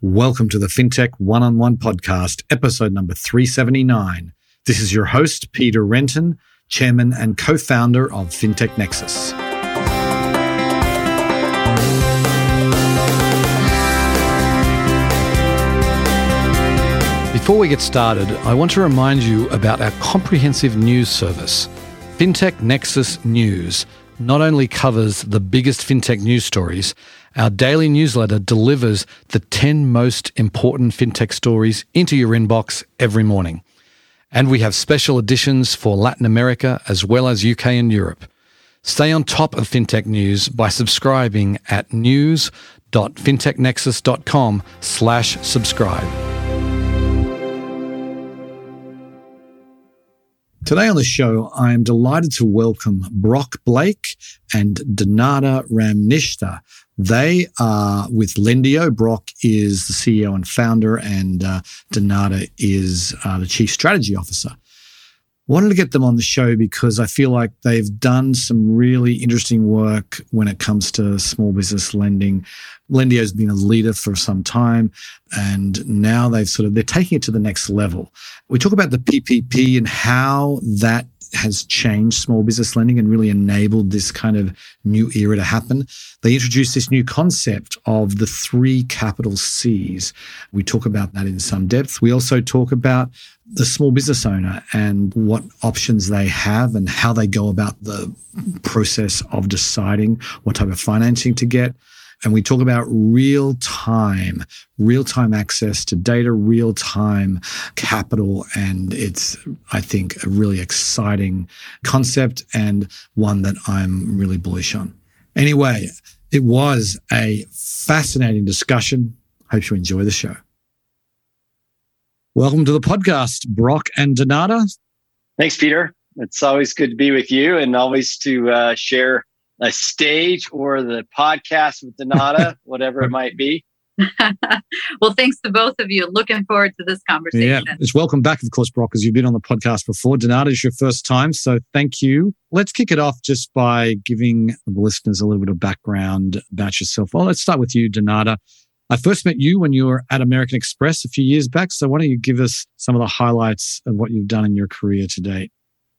Welcome to the FinTech One on One podcast, episode number 379. This is your host, Peter Renton, chairman and co founder of FinTech Nexus. Before we get started, I want to remind you about our comprehensive news service, FinTech Nexus News. Not only covers the biggest fintech news stories, our daily newsletter delivers the 10 most important fintech stories into your inbox every morning. And we have special editions for Latin America as well as UK and Europe. Stay on top of fintech news by subscribing at news.fintechnexus.com slash subscribe. Today on the show, I am delighted to welcome Brock Blake and Donata Ramnishta. They are with Lendio. Brock is the CEO and founder, and uh, Donata is uh, the chief strategy officer. Wanted to get them on the show because I feel like they've done some really interesting work when it comes to small business lending. Lendio's been a leader for some time, and now they've sort of they're taking it to the next level. We talk about the PPP and how that has changed small business lending and really enabled this kind of new era to happen. They introduced this new concept of the three capital C's. We talk about that in some depth. We also talk about the small business owner and what options they have and how they go about the process of deciding what type of financing to get. And we talk about real time, real time access to data, real time capital. And it's, I think, a really exciting concept and one that I'm really bullish on. Anyway, it was a fascinating discussion. Hope you enjoy the show. Welcome to the podcast, Brock and Donata. Thanks, Peter. It's always good to be with you and always to uh, share a stage or the podcast with Donata, whatever it might be. well, thanks to both of you. Looking forward to this conversation. Yeah, it's welcome back, of course, Brock, because you've been on the podcast before. Donata is your first time, so thank you. Let's kick it off just by giving the listeners a little bit of background about yourself. Well, let's start with you, Donata. I first met you when you were at American Express a few years back. So why don't you give us some of the highlights of what you've done in your career to date?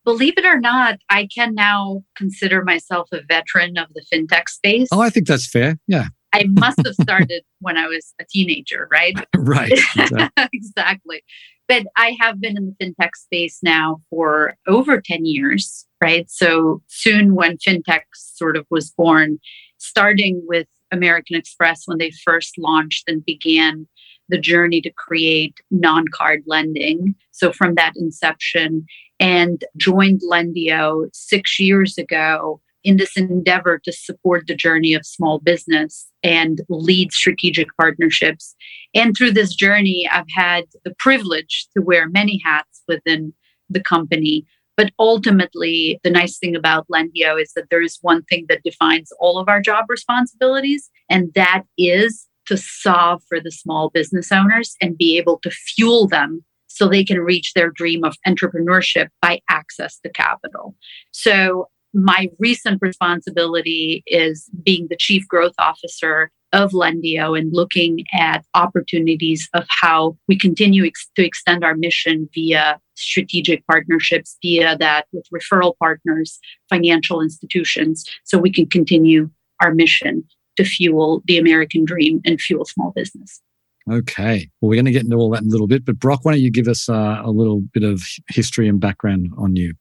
Believe it or not, I can now consider myself a veteran of the fintech space. Oh, I think that's fair. Yeah. I must have started when I was a teenager, right? right. Exactly. exactly. But I have been in the fintech space now for over 10 years, right? So soon when fintech sort of was born, starting with American Express when they first launched and began the journey to create non card lending. So from that inception, and joined Lendio six years ago in this endeavor to support the journey of small business and lead strategic partnerships. And through this journey, I've had the privilege to wear many hats within the company. But ultimately, the nice thing about Lendio is that there is one thing that defines all of our job responsibilities, and that is to solve for the small business owners and be able to fuel them so they can reach their dream of entrepreneurship by access to capital. So, my recent responsibility is being the chief growth officer of Lendio and looking at opportunities of how we continue ex- to extend our mission via strategic partnerships, via that with referral partners, financial institutions, so we can continue our mission to fuel the American dream and fuel small business. Okay. Well, we're going to get into all that in a little bit, but Brock, why don't you give us uh, a little bit of history and background on you?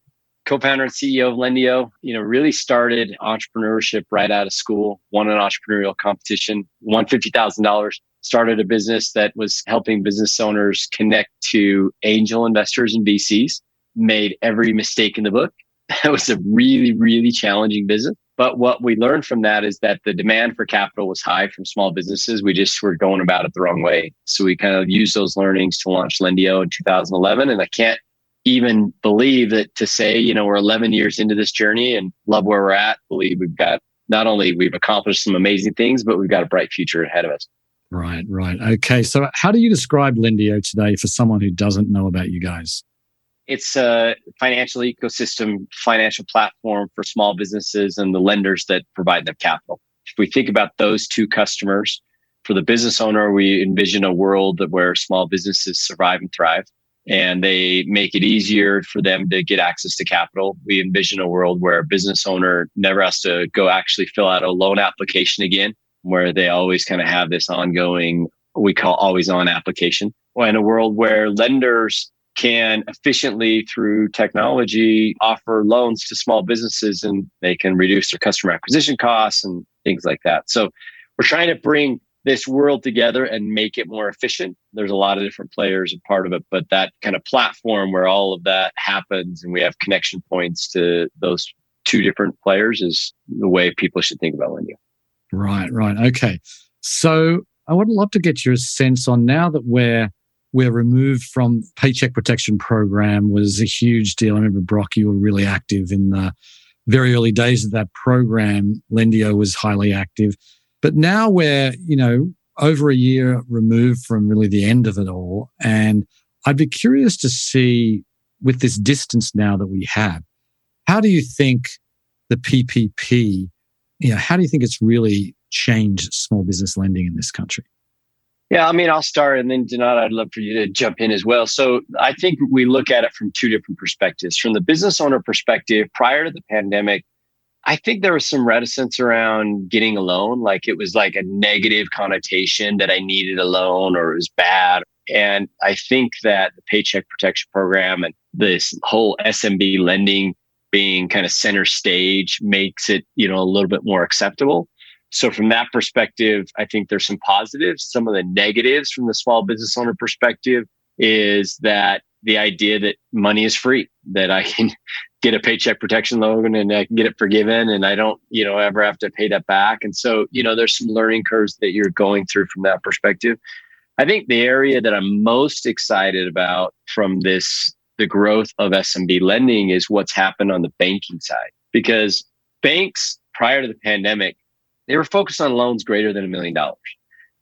Co-founder and CEO of Lendio, you know, really started entrepreneurship right out of school, won an entrepreneurial competition, won $50,000, started a business that was helping business owners connect to angel investors and VCs, made every mistake in the book. That was a really, really challenging business but what we learned from that is that the demand for capital was high from small businesses. We just were going about it the wrong way. So we kind of used those learnings to launch Lendio in 2011. And I can't even believe that to say, you know, we're 11 years into this journey and love where we're at. Believe we've got not only we've accomplished some amazing things, but we've got a bright future ahead of us. Right, right. Okay. So how do you describe Lendio today for someone who doesn't know about you guys? It's a financial ecosystem, financial platform for small businesses and the lenders that provide them capital. If we think about those two customers, for the business owner, we envision a world where small businesses survive and thrive and they make it easier for them to get access to capital. We envision a world where a business owner never has to go actually fill out a loan application again, where they always kind of have this ongoing, we call always on application. In a world where lenders can efficiently through technology offer loans to small businesses and they can reduce their customer acquisition costs and things like that. So we're trying to bring this world together and make it more efficient. There's a lot of different players a part of it, but that kind of platform where all of that happens and we have connection points to those two different players is the way people should think about Lendio. Right, right. Okay. So I would love to get your sense on now that we're we're removed from paycheck protection program was a huge deal. I remember Brock, you were really active in the very early days of that program. Lendio was highly active. But now we're, you know, over a year removed from really the end of it all. And I'd be curious to see with this distance now that we have, how do you think the PPP, you know, how do you think it's really changed small business lending in this country? Yeah, I mean, I'll start and then Donata, I'd love for you to jump in as well. So I think we look at it from two different perspectives. From the business owner perspective, prior to the pandemic, I think there was some reticence around getting a loan. Like it was like a negative connotation that I needed a loan or it was bad. And I think that the Paycheck Protection Program and this whole SMB lending being kind of center stage makes it, you know, a little bit more acceptable. So from that perspective, I think there's some positives. Some of the negatives from the small business owner perspective is that the idea that money is free, that I can get a paycheck protection loan and I can get it forgiven and I don't, you know, ever have to pay that back. And so, you know, there's some learning curves that you're going through from that perspective. I think the area that I'm most excited about from this, the growth of SMB lending is what's happened on the banking side because banks prior to the pandemic, they were focused on loans greater than a million dollars.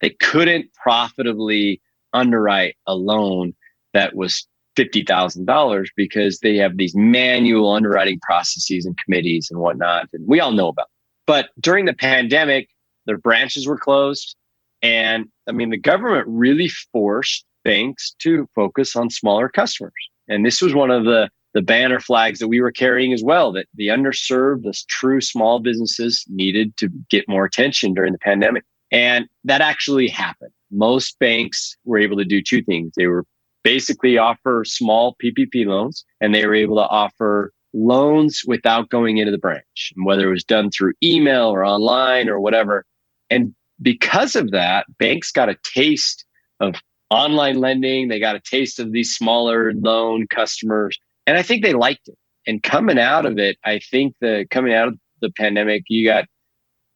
They couldn't profitably underwrite a loan that was $50,000 because they have these manual underwriting processes and committees and whatnot. And we all know about. But during the pandemic, their branches were closed. And I mean, the government really forced banks to focus on smaller customers. And this was one of the, the banner flags that we were carrying as well, that the underserved, the true small businesses needed to get more attention during the pandemic. And that actually happened. Most banks were able to do two things. They were basically offer small PPP loans and they were able to offer loans without going into the branch, whether it was done through email or online or whatever. And because of that, banks got a taste of online lending. They got a taste of these smaller loan customers. And I think they liked it. And coming out of it, I think the coming out of the pandemic, you got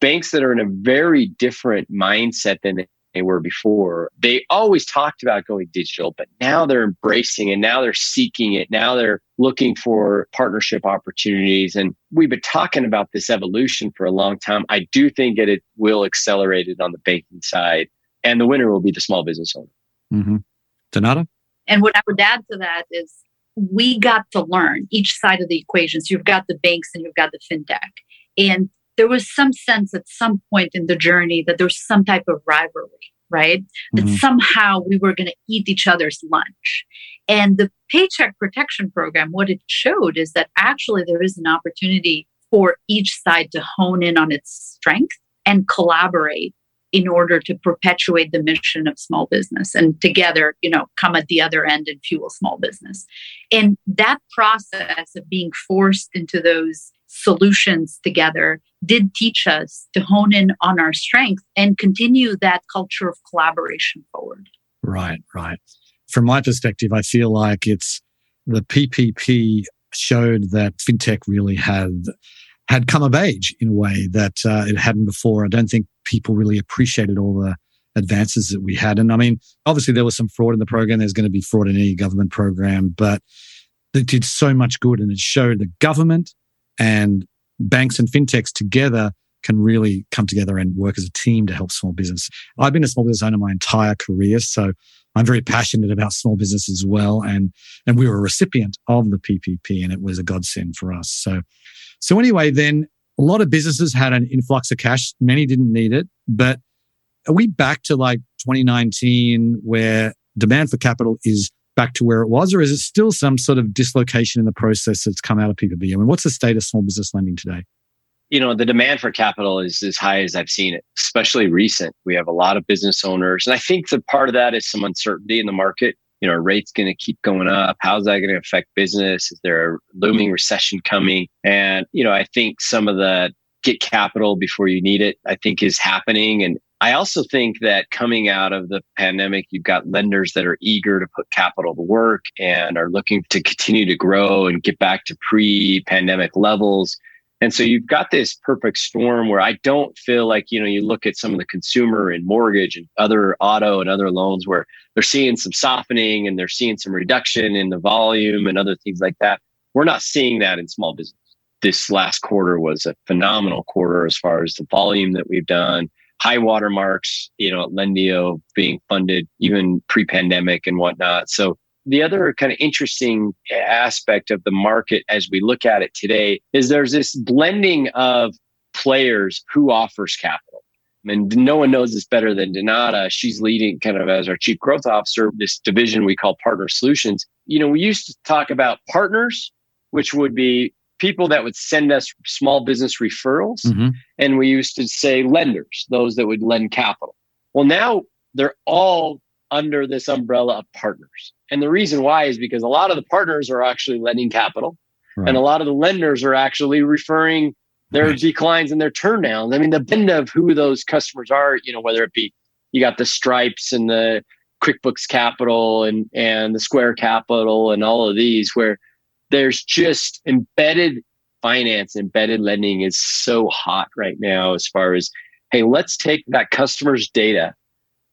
banks that are in a very different mindset than they were before. They always talked about going digital, but now they're embracing it. Now they're seeking it. Now they're looking for partnership opportunities. And we've been talking about this evolution for a long time. I do think that it will accelerate it on the banking side. And the winner will be the small business owner. Mm-hmm. Donata? And what I would add to that is we got to learn each side of the equation. So you've got the banks and you've got the fintech. And there was some sense at some point in the journey that there was some type of rivalry, right? Mm-hmm. That somehow we were going to eat each other's lunch. And the Paycheck Protection Program, what it showed is that actually there is an opportunity for each side to hone in on its strength and collaborate in order to perpetuate the mission of small business and together, you know, come at the other end and fuel small business. And that process of being forced into those solutions together did teach us to hone in on our strength and continue that culture of collaboration forward. Right, right. From my perspective, I feel like it's the PPP showed that fintech really had had come of age in a way that uh, it hadn't before. I don't think people really appreciated all the advances that we had. And I mean, obviously there was some fraud in the program. There's going to be fraud in any government program, but it did so much good and it showed the government and banks and fintechs together can really come together and work as a team to help small business. I've been a small business owner my entire career, so I'm very passionate about small business as well. And and we were a recipient of the PPP, and it was a godsend for us. So so anyway, then a lot of businesses had an influx of cash. Many didn't need it, but are we back to like 2019 where demand for capital is back to where it was, or is it still some sort of dislocation in the process that's come out of PPP? I mean, what's the state of small business lending today? You know, the demand for capital is as high as I've seen it, especially recent. We have a lot of business owners. And I think the part of that is some uncertainty in the market. You know, rates going to keep going up. How's that going to affect business? Is there a looming mm-hmm. recession coming? And, you know, I think some of the get capital before you need it, I think is happening. And I also think that coming out of the pandemic, you've got lenders that are eager to put capital to work and are looking to continue to grow and get back to pre pandemic levels. And so you've got this perfect storm where I don't feel like, you know, you look at some of the consumer and mortgage and other auto and other loans where they're seeing some softening and they're seeing some reduction in the volume and other things like that. We're not seeing that in small business. This last quarter was a phenomenal quarter as far as the volume that we've done high water marks, you know, Lendio being funded even pre-pandemic and whatnot. So the other kind of interesting aspect of the market as we look at it today is there's this blending of players who offers capital. And no one knows this better than Donata. She's leading kind of as our chief growth officer, this division we call partner solutions. You know, we used to talk about partners, which would be people that would send us small business referrals. Mm-hmm. And we used to say lenders, those that would lend capital. Well, now they're all under this umbrella of partners. And the reason why is because a lot of the partners are actually lending capital right. and a lot of the lenders are actually referring their right. declines and their turndowns. I mean, the bend of who those customers are, you know, whether it be you got the stripes and the QuickBooks Capital and, and the Square Capital and all of these where there's just embedded finance, embedded lending is so hot right now as far as, hey, let's take that customer's data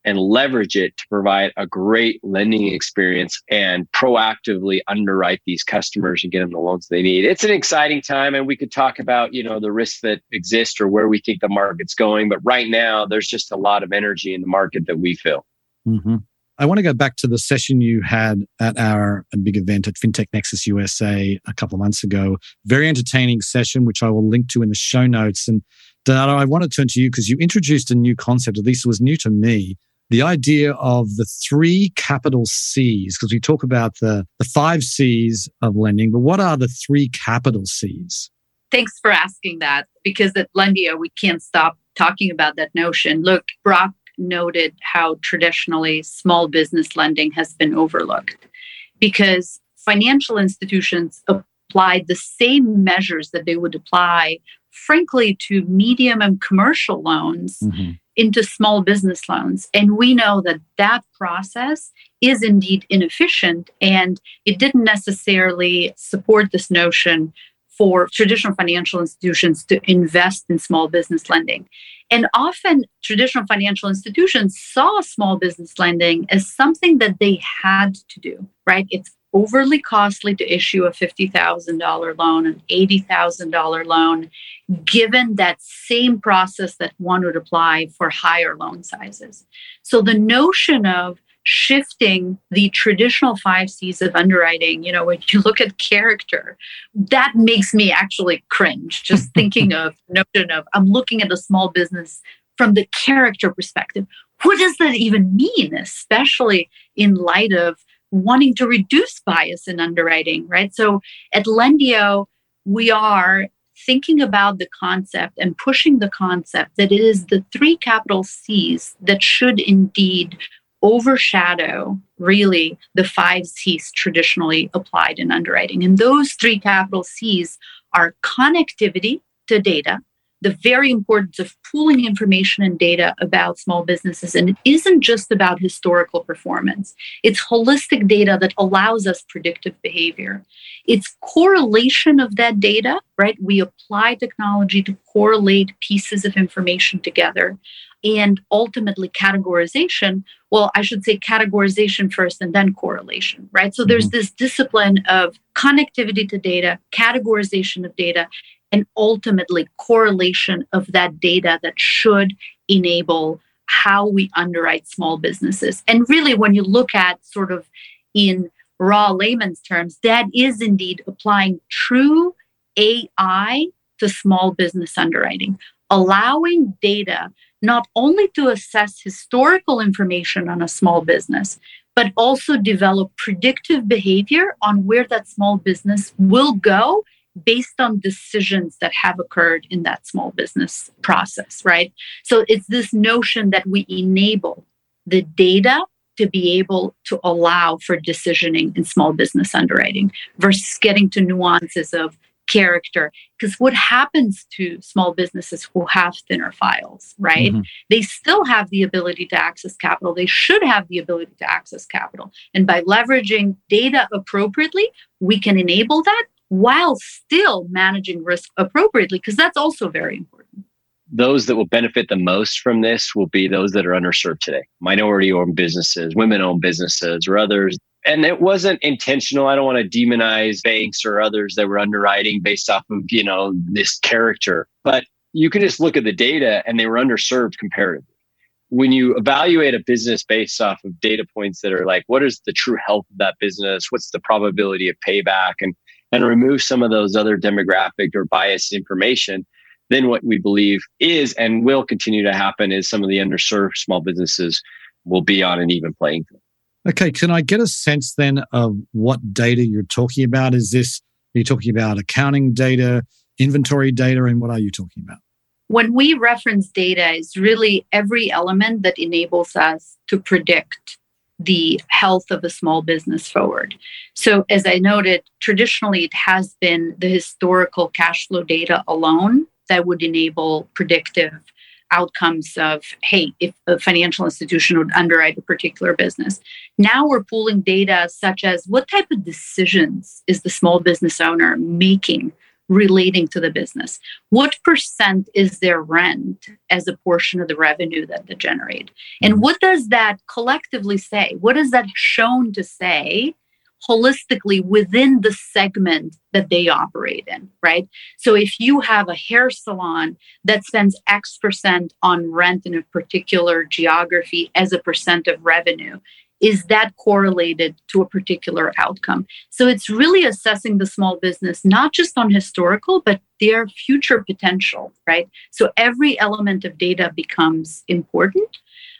and leverage it to provide a great lending experience and proactively underwrite these customers and get them the loans they need. It's an exciting time and we could talk about, you know, the risks that exist or where we think the market's going, but right now there's just a lot of energy in the market that we feel. Mm-hmm. I want to go back to the session you had at our big event at FinTech Nexus USA a couple of months ago. Very entertaining session, which I will link to in the show notes. And Donata, I want to turn to you because you introduced a new concept, at least it was new to me. The idea of the three capital C's, because we talk about the, the five C's of lending, but what are the three capital C's? Thanks for asking that because at Lendio, we can't stop talking about that notion. Look, Brock noted how traditionally small business lending has been overlooked because financial institutions applied the same measures that they would apply, frankly, to medium and commercial loans. Mm-hmm. Into small business loans. And we know that that process is indeed inefficient and it didn't necessarily support this notion for traditional financial institutions to invest in small business lending. And often, traditional financial institutions saw small business lending as something that they had to do, right? It's overly costly to issue a $50,000 loan, an $80,000 loan, given that same process that one would apply for higher loan sizes. So the notion of shifting the traditional five C's of underwriting, you know, when you look at character, that makes me actually cringe just thinking of notion of I'm looking at a small business from the character perspective. What does that even mean, especially in light of wanting to reduce bias in underwriting, right? So at Lendio, we are thinking about the concept and pushing the concept that it is the three capital C's that should indeed overshadow really the five C's traditionally applied in underwriting. And those three capital C's are connectivity to data, the very importance of pooling information and data about small businesses. And it isn't just about historical performance, it's holistic data that allows us predictive behavior. It's correlation of that data, right? We apply technology to correlate pieces of information together and ultimately categorization well i should say categorization first and then correlation right so there's mm-hmm. this discipline of connectivity to data categorization of data and ultimately correlation of that data that should enable how we underwrite small businesses. And really when you look at sort of in raw layman's terms that is indeed applying true ai to small business underwriting allowing data not only to assess historical information on a small business, but also develop predictive behavior on where that small business will go based on decisions that have occurred in that small business process, right? So it's this notion that we enable the data to be able to allow for decisioning in small business underwriting versus getting to nuances of character. Because what happens to small businesses who have thinner files, right? Mm-hmm. They still have the ability to access capital. They should have the ability to access capital. And by leveraging data appropriately, we can enable that while still managing risk appropriately, because that's also very important. Those that will benefit the most from this will be those that are underserved today minority owned businesses, women owned businesses, or others. And it wasn't intentional. I don't want to demonize banks or others that were underwriting based off of, you know, this character. But you can just look at the data and they were underserved comparatively when you evaluate a business based off of data points that are like what is the true health of that business what's the probability of payback and and remove some of those other demographic or biased information, then what we believe is and will continue to happen is some of the underserved small businesses will be on an even playing field. Okay, can I get a sense then of what data you're talking about? Is this, are you talking about accounting data, inventory data, and what are you talking about? When we reference data, is really every element that enables us to predict the health of a small business forward. So, as I noted, traditionally it has been the historical cash flow data alone that would enable predictive outcomes of, hey, if a financial institution would underwrite a particular business. Now we're pooling data such as what type of decisions is the small business owner making relating to the business. What percent is their rent as a portion of the revenue that they generate? And mm-hmm. what does that collectively say? What is that shown to say holistically within the segment that they operate in, right? So if you have a hair salon that spends X percent on rent in a particular geography as a percent of revenue, is that correlated to a particular outcome? So it's really assessing the small business, not just on historical, but their future potential, right? So every element of data becomes important,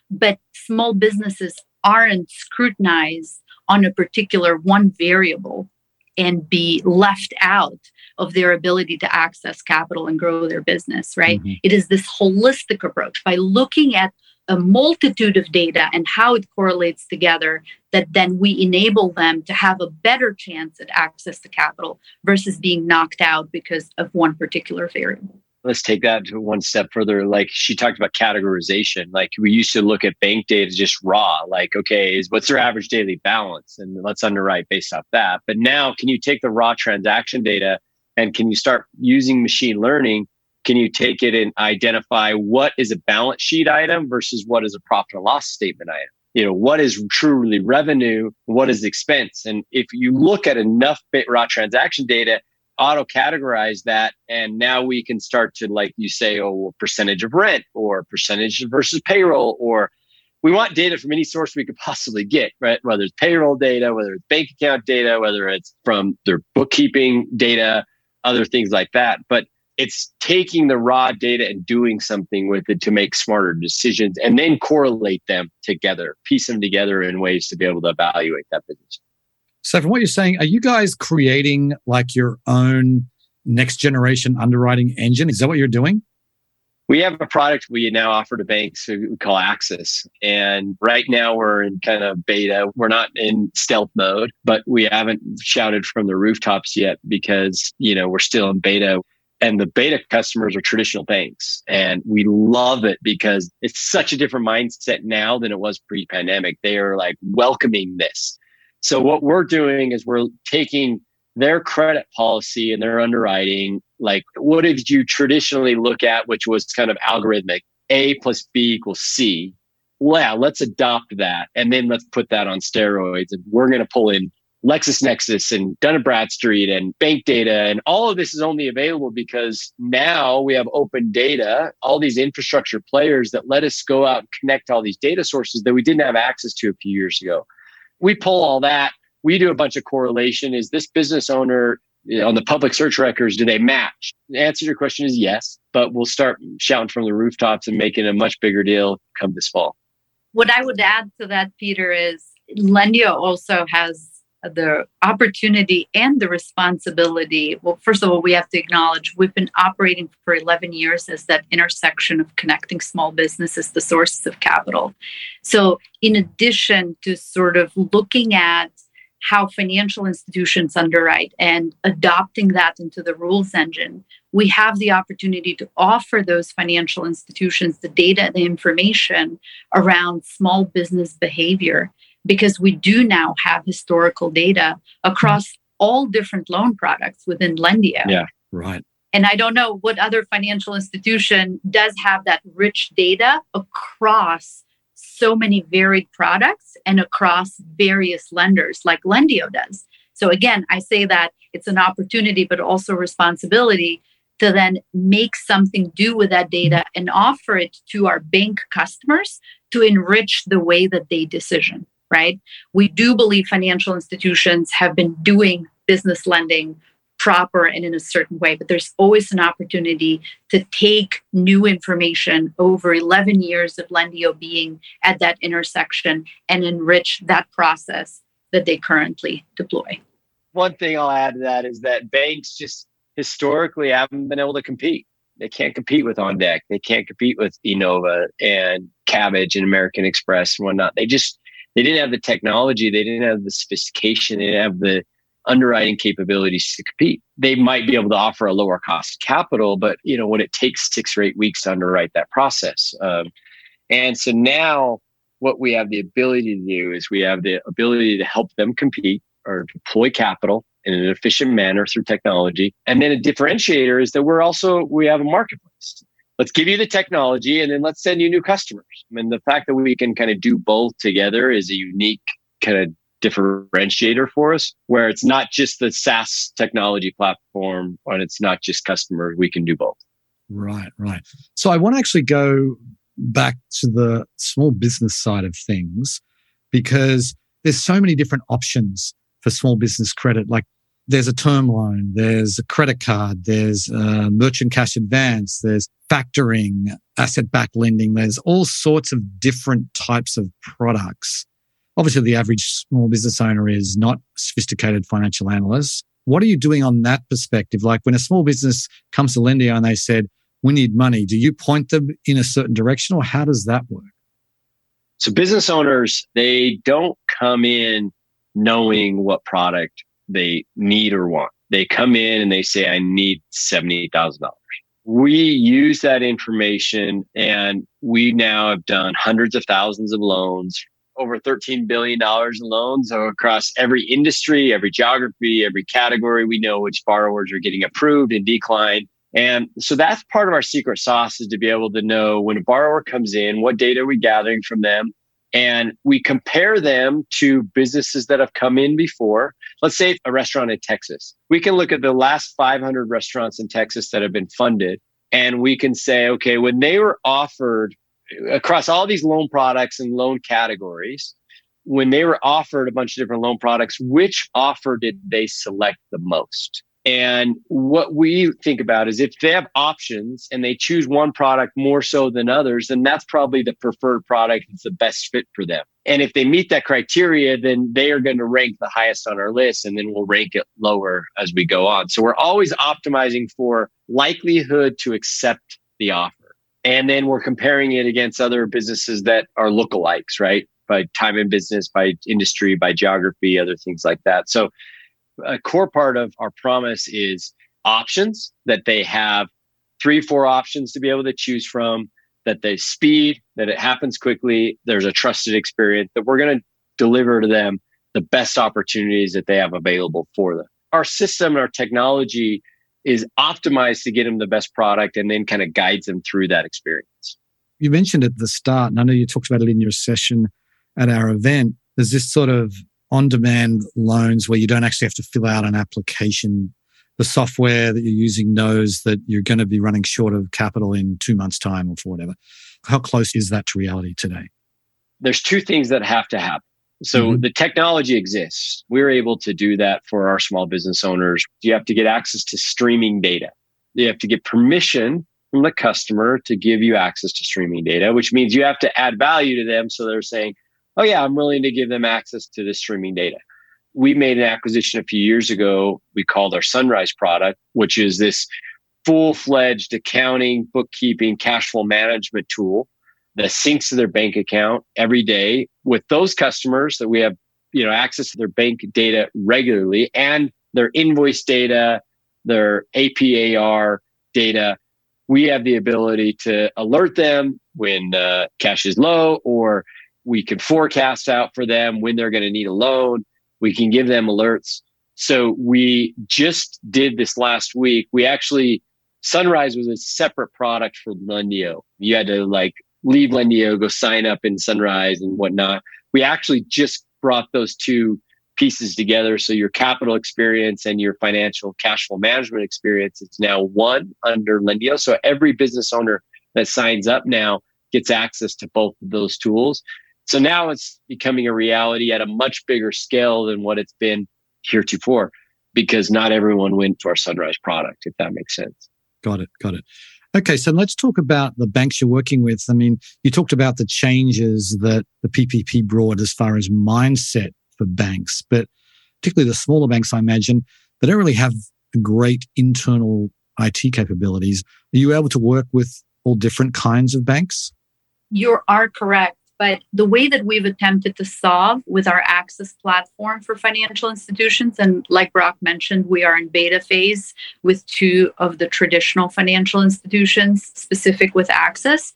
but small businesses aren't scrutinized on a particular one variable and be left out of their ability to access capital and grow their business, right? Mm-hmm. It is this holistic approach by looking at a multitude of data and how it correlates together that then we enable them to have a better chance at access to capital versus being knocked out because of one particular variable. Let's take that to one step further. Like she talked about categorization. Like we used to look at bank data just raw like okay is what's their average daily balance? And let's underwrite based off that. But now can you take the raw transaction data and can you start using machine learning can you take it and identify what is a balance sheet item versus what is a profit and loss statement item? You know, what is truly revenue? What is expense? And if you look at enough raw transaction data, auto categorize that. And now we can start to, like you say, oh, percentage of rent or percentage versus payroll, or we want data from any source we could possibly get, right? Whether it's payroll data, whether it's bank account data, whether it's from their bookkeeping data, other things like that. But it's taking the raw data and doing something with it to make smarter decisions and then correlate them together, piece them together in ways to be able to evaluate that business. So, from what you're saying, are you guys creating like your own next generation underwriting engine? Is that what you're doing? We have a product we now offer to banks we call Axis. And right now we're in kind of beta. We're not in stealth mode, but we haven't shouted from the rooftops yet because, you know, we're still in beta and the beta customers are traditional banks. And we love it because it's such a different mindset now than it was pre-pandemic. They are like welcoming this. So what we're doing is we're taking their credit policy and their underwriting like what did you traditionally look at which was kind of algorithmic? A plus b equals c. Well yeah, let's adopt that and then let's put that on steroids and we're going to pull in LexisNexis and Dun & Bradstreet and bank data. And all of this is only available because now we have open data, all these infrastructure players that let us go out and connect all these data sources that we didn't have access to a few years ago. We pull all that. We do a bunch of correlation. Is this business owner on the public search records, do they match? The answer to your question is yes, but we'll start shouting from the rooftops and making a much bigger deal come this fall. What I would add to that, Peter, is Lendio also has the opportunity and the responsibility. Well, first of all, we have to acknowledge we've been operating for 11 years as that intersection of connecting small businesses, the sources of capital. So, in addition to sort of looking at how financial institutions underwrite and adopting that into the rules engine, we have the opportunity to offer those financial institutions the data, and the information around small business behavior because we do now have historical data across all different loan products within Lendio. Yeah, right. And I don't know what other financial institution does have that rich data across so many varied products and across various lenders like Lendio does. So again, I say that it's an opportunity, but also responsibility to then make something do with that data and offer it to our bank customers to enrich the way that they decision right? We do believe financial institutions have been doing business lending proper and in a certain way, but there's always an opportunity to take new information over 11 years of Lendio being at that intersection and enrich that process that they currently deploy. One thing I'll add to that is that banks just historically haven't been able to compete. They can't compete with OnDeck. They can't compete with Enova and Kabbage and American Express and whatnot. They just they didn't have the technology, they didn't have the sophistication, they didn't have the underwriting capabilities to compete. They might be able to offer a lower cost capital, but you know when it takes six or eight weeks to underwrite that process. Um, and so now what we have the ability to do is we have the ability to help them compete or deploy capital in an efficient manner through technology. And then a differentiator is that we're also we have a marketplace let's give you the technology and then let's send you new customers. I mean, the fact that we can kind of do both together is a unique kind of differentiator for us where it's not just the SaaS technology platform and it's not just customers. We can do both. Right, right. So I want to actually go back to the small business side of things because there's so many different options for small business credit. Like there's a term loan, there's a credit card, there's merchant cash advance, there's factoring, asset backed lending. There's all sorts of different types of products. Obviously, the average small business owner is not sophisticated financial analyst. What are you doing on that perspective? Like when a small business comes to Lendio and they said, we need money, do you point them in a certain direction or how does that work? So business owners, they don't come in knowing what product they need or want. They come in and they say, I need $78,000. We use that information and we now have done hundreds of thousands of loans, over $13 billion in loans across every industry, every geography, every category. We know which borrowers are getting approved and declined. And so that's part of our secret sauce is to be able to know when a borrower comes in, what data are we gathering from them? And we compare them to businesses that have come in before. Let's say a restaurant in Texas. We can look at the last 500 restaurants in Texas that have been funded, and we can say, okay, when they were offered across all these loan products and loan categories, when they were offered a bunch of different loan products, which offer did they select the most? And what we think about is if they have options and they choose one product more so than others, then that's probably the preferred product that's the best fit for them. And if they meet that criteria, then they are going to rank the highest on our list and then we'll rank it lower as we go on. So we're always optimizing for likelihood to accept the offer. And then we're comparing it against other businesses that are lookalikes, right? By time in business, by industry, by geography, other things like that. So a core part of our promise is options that they have three, four options to be able to choose from, that they speed, that it happens quickly. There's a trusted experience that we're going to deliver to them the best opportunities that they have available for them. Our system and our technology is optimized to get them the best product and then kind of guides them through that experience. You mentioned at the start, and I know you talked about it in your session at our event, there's this sort of on demand loans where you don't actually have to fill out an application. The software that you're using knows that you're going to be running short of capital in two months' time or for whatever. How close is that to reality today? There's two things that have to happen. So mm-hmm. the technology exists. We're able to do that for our small business owners. You have to get access to streaming data. You have to get permission from the customer to give you access to streaming data, which means you have to add value to them. So they're saying, oh, yeah, I'm willing to give them access to this streaming data. We made an acquisition a few years ago. We called our Sunrise product, which is this full fledged accounting, bookkeeping, cash flow management tool that syncs to their bank account every day with those customers that we have you know access to their bank data regularly and their invoice data their apar data we have the ability to alert them when uh, cash is low or we can forecast out for them when they're going to need a loan we can give them alerts so we just did this last week we actually sunrise was a separate product for lendio you had to like leave lendio go sign up in sunrise and whatnot we actually just brought those two pieces together. So your capital experience and your financial cash flow management experience is now one under Lendio. So every business owner that signs up now gets access to both of those tools. So now it's becoming a reality at a much bigger scale than what it's been heretofore because not everyone went to our Sunrise product, if that makes sense. Got it. Got it. Okay, so let's talk about the banks you're working with. I mean, you talked about the changes that the PPP brought as far as mindset for banks, but particularly the smaller banks, I imagine, they don't really have great internal IT capabilities. Are you able to work with all different kinds of banks? You are correct. But the way that we've attempted to solve with our access platform for financial institutions, and like Brock mentioned, we are in beta phase with two of the traditional financial institutions specific with access,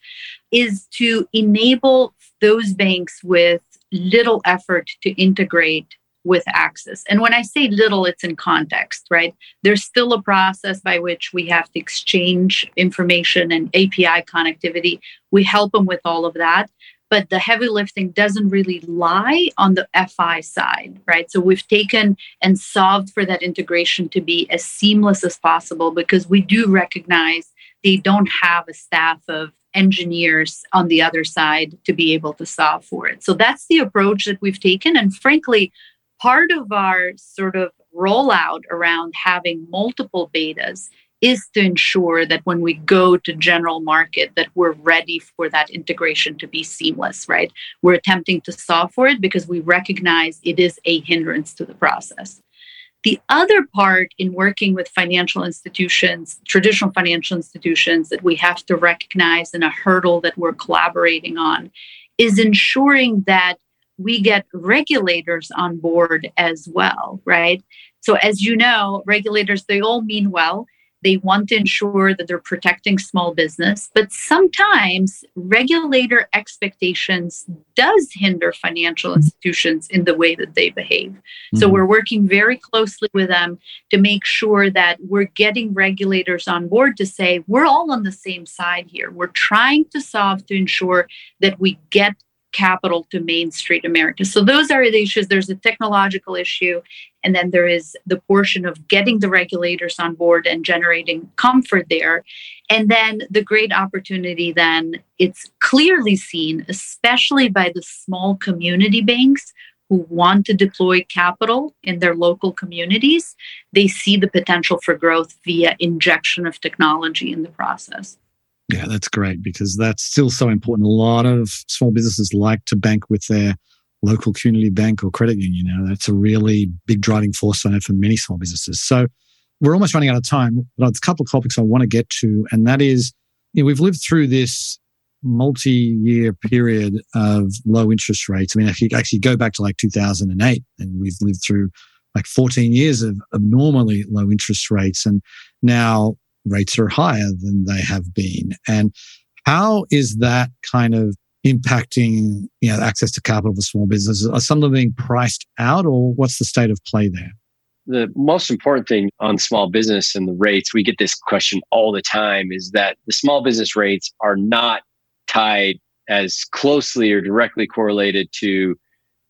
is to enable those banks with little effort to integrate with access. And when I say little, it's in context, right? There's still a process by which we have to exchange information and API connectivity. We help them with all of that. But the heavy lifting doesn't really lie on the FI side, right? So we've taken and solved for that integration to be as seamless as possible because we do recognize they don't have a staff of engineers on the other side to be able to solve for it. So that's the approach that we've taken. And frankly, part of our sort of rollout around having multiple betas is to ensure that when we go to general market that we're ready for that integration to be seamless right we're attempting to solve for it because we recognize it is a hindrance to the process the other part in working with financial institutions, traditional financial institutions, that we have to recognize and a hurdle that we're collaborating on is ensuring that we get regulators on board as well, right? So, as you know, regulators, they all mean well. They want to ensure that they're protecting small business, but sometimes regulator expectations does hinder financial institutions in the way that they behave. Mm-hmm. So we're working very closely with them to make sure that we're getting regulators on board to say we're all on the same side here. We're trying to solve to ensure that we get capital to Main Street America. So those are the issues. There's a technological issue, and then there is the portion of getting the regulators on board and generating comfort there. And then the great opportunity, then it's clearly seen, especially by the small community banks who want to deploy capital in their local communities. They see the potential for growth via injection of technology in the process. Yeah, that's great because that's still so important. A lot of small businesses like to bank with their local community bank or credit union. You know, that's a really big driving force I know for many small businesses. So we're almost running out of time, but there's a couple of topics I want to get to, and that is, you know, we've lived through this multi-year period of low interest rates. I mean, if you actually go back to like 2008, and we've lived through like 14 years of abnormally low interest rates, and now rates are higher than they have been. And how is that kind of impacting you know access to capital for small businesses? Are some of them being priced out, or what's the state of play there? The most important thing on small business and the rates, we get this question all the time, is that the small business rates are not tied as closely or directly correlated to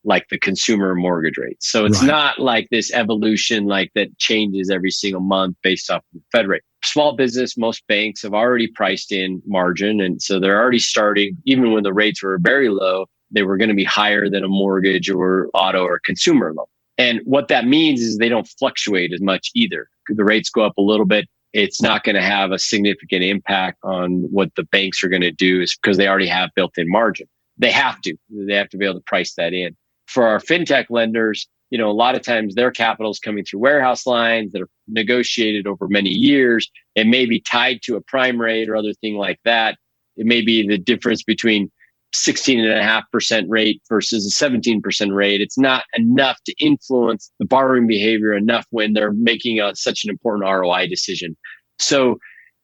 like the consumer mortgage rates. So it's right. not like this evolution like that changes every single month based off of the Fed rate. Small business, most banks have already priced in margin. And so they're already starting, even when the rates were very low, they were going to be higher than a mortgage or auto or consumer loan. And what that means is they don't fluctuate as much either. The rates go up a little bit. It's not going to have a significant impact on what the banks are going to do is because they already have built in margin. They have to, they have to be able to price that in. For our fintech lenders, you know, a lot of times their capital is coming through warehouse lines that are negotiated over many years. It may be tied to a prime rate or other thing like that. It may be the difference between 16.5% rate versus a 17% rate. It's not enough to influence the borrowing behavior enough when they're making a, such an important ROI decision. So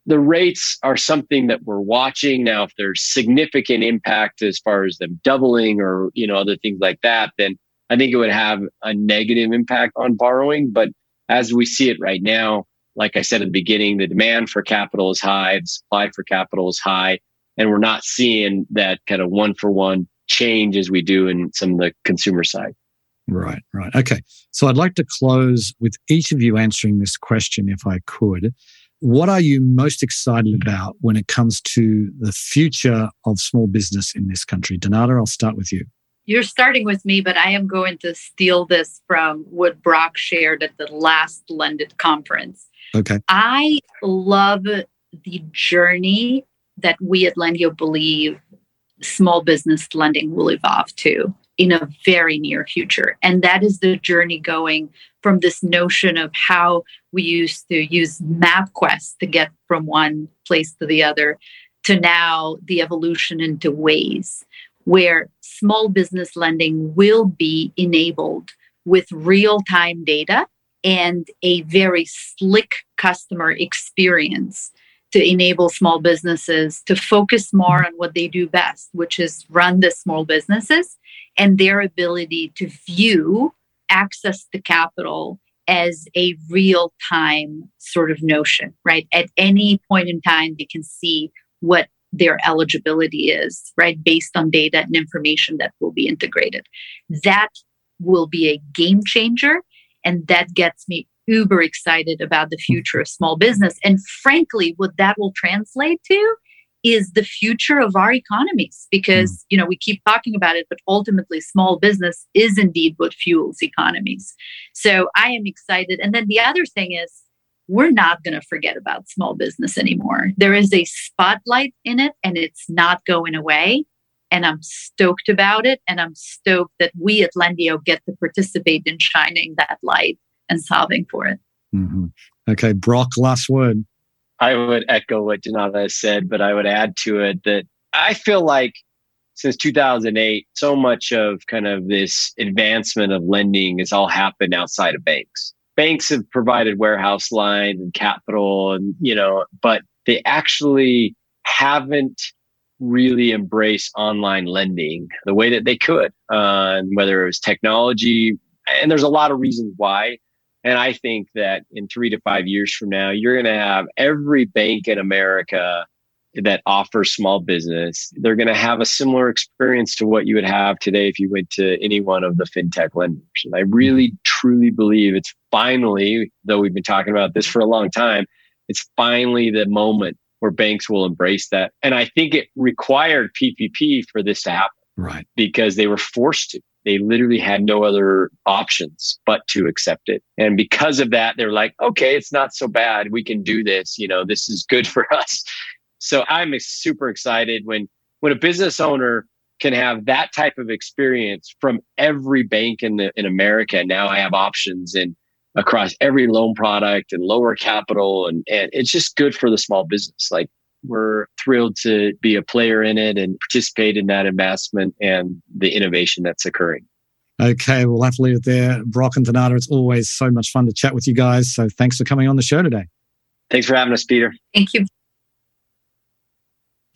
the rates are something that we're watching now. If there's significant impact as far as them doubling or, you know, other things like that, then I think it would have a negative impact on borrowing. But as we see it right now, like I said at the beginning, the demand for capital is high, the supply for capital is high, and we're not seeing that kind of one for one change as we do in some of the consumer side. Right, right. Okay. So I'd like to close with each of you answering this question if I could. What are you most excited about when it comes to the future of small business in this country? Donata, I'll start with you you're starting with me, but I am going to steal this from what Brock shared at the last LendIt conference. Okay. I love the journey that we at Lendio believe small business lending will evolve to in a very near future. And that is the journey going from this notion of how we used to use MapQuest to get from one place to the other to now the evolution into Waze where small business lending will be enabled with real time data and a very slick customer experience to enable small businesses to focus more on what they do best, which is run the small businesses and their ability to view access to capital as a real time sort of notion, right? At any point in time, they can see what their eligibility is, right, based on data and information that will be integrated. That will be a game changer. And that gets me uber excited about the future of small business. And frankly, what that will translate to is the future of our economies because mm. you know we keep talking about it but ultimately small business is indeed what fuels economies so i am excited and then the other thing is we're not going to forget about small business anymore. There is a spotlight in it and it's not going away. And I'm stoked about it. And I'm stoked that we at Lendio get to participate in shining that light and solving for it. Mm-hmm. Okay, Brock, last word. I would echo what Donata said, but I would add to it that I feel like since 2008, so much of kind of this advancement of lending has all happened outside of banks banks have provided warehouse lines and capital and you know but they actually haven't really embraced online lending the way that they could uh, whether it was technology and there's a lot of reasons why. And i think that in three to five years from now you're going to have every bank in america that offer small business, they're going to have a similar experience to what you would have today if you went to any one of the fintech lenders. And I really truly believe it's finally, though we've been talking about this for a long time, it's finally the moment where banks will embrace that. And I think it required PPP for this to happen. Right. Because they were forced to. They literally had no other options but to accept it. And because of that, they're like, okay, it's not so bad. We can do this. You know, this is good for us. So I'm super excited when when a business owner can have that type of experience from every bank in the in America. Now I have options and across every loan product and lower capital and, and it's just good for the small business. Like we're thrilled to be a player in it and participate in that investment and the innovation that's occurring. Okay, we'll have to leave it there. Brock and Donata, it's always so much fun to chat with you guys. So thanks for coming on the show today. Thanks for having us, Peter. Thank you.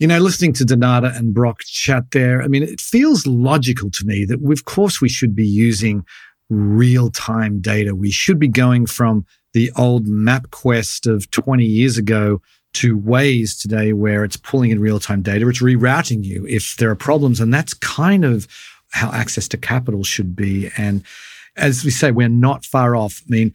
You know, listening to Donata and Brock chat there, I mean, it feels logical to me that, of course, we should be using real time data. We should be going from the old MapQuest of 20 years ago to Waze today, where it's pulling in real time data. It's rerouting you if there are problems. And that's kind of how access to capital should be. And as we say, we're not far off. I mean,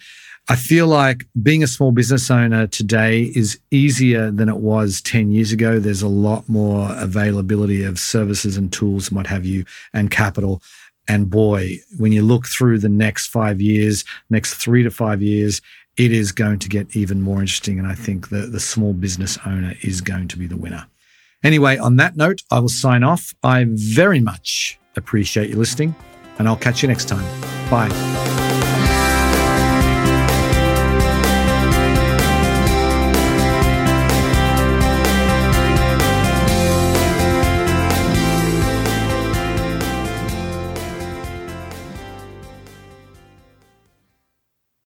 I feel like being a small business owner today is easier than it was 10 years ago. There's a lot more availability of services and tools and what have you, and capital. And boy, when you look through the next five years, next three to five years, it is going to get even more interesting. And I think the, the small business owner is going to be the winner. Anyway, on that note, I will sign off. I very much appreciate you listening, and I'll catch you next time. Bye.